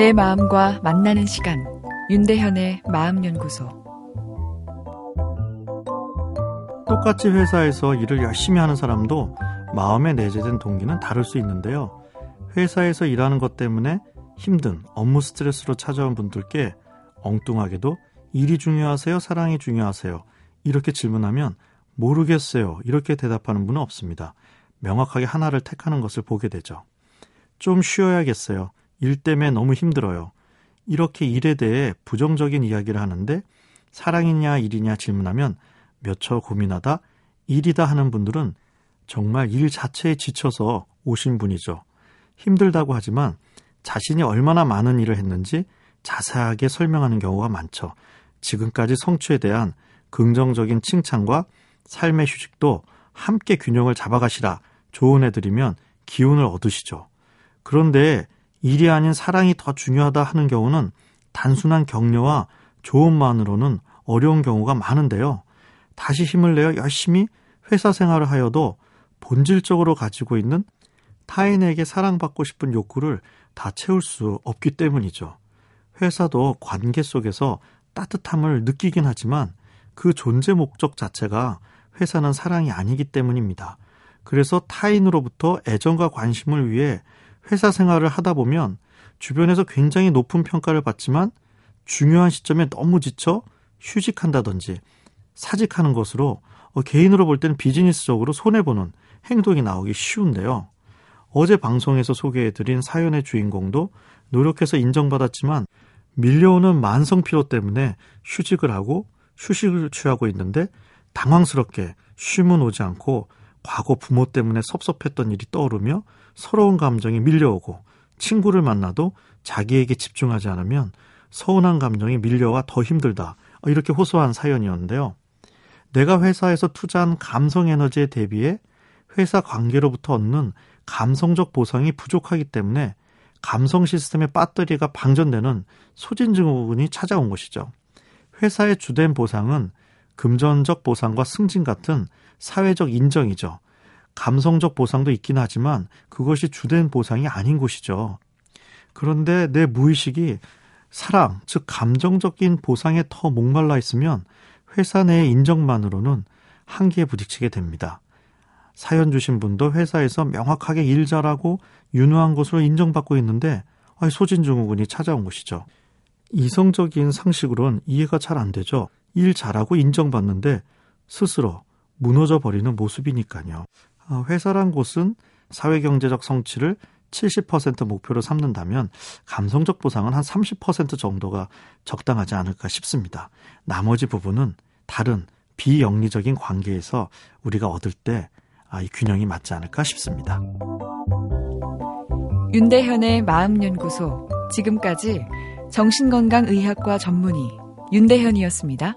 내 마음과 만나는 시간 윤대현의 마음연구소 똑같이 회사에서 일을 열심히 하는 사람도 마음에 내재된 동기는 다를 수 있는데요. 회사에서 일하는 것 때문에 힘든 업무 스트레스로 찾아온 분들께 엉뚱하게도 일이 중요하세요? 사랑이 중요하세요? 이렇게 질문하면 모르겠어요. 이렇게 대답하는 분은 없습니다. 명확하게 하나를 택하는 것을 보게 되죠. 좀 쉬어야겠어요. 일 때문에 너무 힘들어요. 이렇게 일에 대해 부정적인 이야기를 하는데 사랑이냐 일이냐 질문하면 몇 초 고민하다 일이다 하는 분들은 정말 일 자체에 지쳐서 오신 분이죠. 힘들다고 하지만 자신이 얼마나 많은 일을 했는지 자세하게 설명하는 경우가 많죠. 지금까지 성취에 대한 긍정적인 칭찬과 삶의 휴식도 함께 균형을 잡아가시라 조언해드리면 기운을 얻으시죠. 그런데 일이 아닌 사랑이 더 중요하다 하는 경우는 단순한 격려와 조언만으로는 어려운 경우가 많은데요. 다시 힘을 내어 열심히 회사 생활을 하여도 본질적으로 가지고 있는 타인에게 사랑받고 싶은 욕구를 다 채울 수 없기 때문이죠. 회사도 관계 속에서 따뜻함을 느끼긴 하지만 그 존재 목적 자체가 회사는 사랑이 아니기 때문입니다. 그래서 타인으로부터 애정과 관심을 위해 회사 생활을 하다 보면 주변에서 굉장히 높은 평가를 받지만 중요한 시점에 너무 지쳐 휴직한다든지 사직하는 것으로 어, 개인으로 볼 때는 비즈니스적으로 손해보는 행동이 나오기 쉬운데요. 어제 방송에서 소개해드린 사연의 주인공도 노력해서 인정받았지만 밀려오는 만성 피로 때문에 휴직을 하고 휴식을 취하고 있는데 당황스럽게 쉼은 오지 않고 과거 부모 때문에 섭섭했던 일이 떠오르며 서러운 감정이 밀려오고 친구를 만나도 자기에게 집중하지 않으면 서운한 감정이 밀려와 더 힘들다. 이렇게 호소한 사연이었는데요. 내가 회사에서 투자한 감성 에너지에 대비해 회사 관계로부터 얻는 감성적 보상이 부족하기 때문에 감성 시스템의 배터리가 방전되는 소진 증후군이 찾아온 것이죠. 회사의 주된 보상은 금전적 보상과 승진 같은 사회적 인정이죠. 감성적 보상도 있긴 하지만 그것이 주된 보상이 아닌 것이죠. 그런데 내 무의식이 사랑, 즉 감정적인 보상에 더 목말라 있으면 회사 내의 인정만으로는 한계에 부딪히게 됩니다. 사연 주신 분도 회사에서 명확하게 일 잘하고 유능한 것으로 인정받고 있는데 소진증후군이 찾아온 것이죠. 이성적인 상식으로는 이해가 잘 안 되죠. 일 잘하고 인정받는데 스스로 무너져 버리는 모습이니까요. 아, 회사란 곳은 사회경제적 성취를 70% 목표로 삼는다면 감성적 보상은 한 30% 정도가 적당하지 않을까 싶습니다. 나머지 부분은 다른 비영리적인 관계에서 우리가 얻을 때 아, 이 균형이 맞지 않을까 싶습니다. 윤대현의 마음연구소 지금까지 정신건강의학과 전문의 윤대현이었습니다.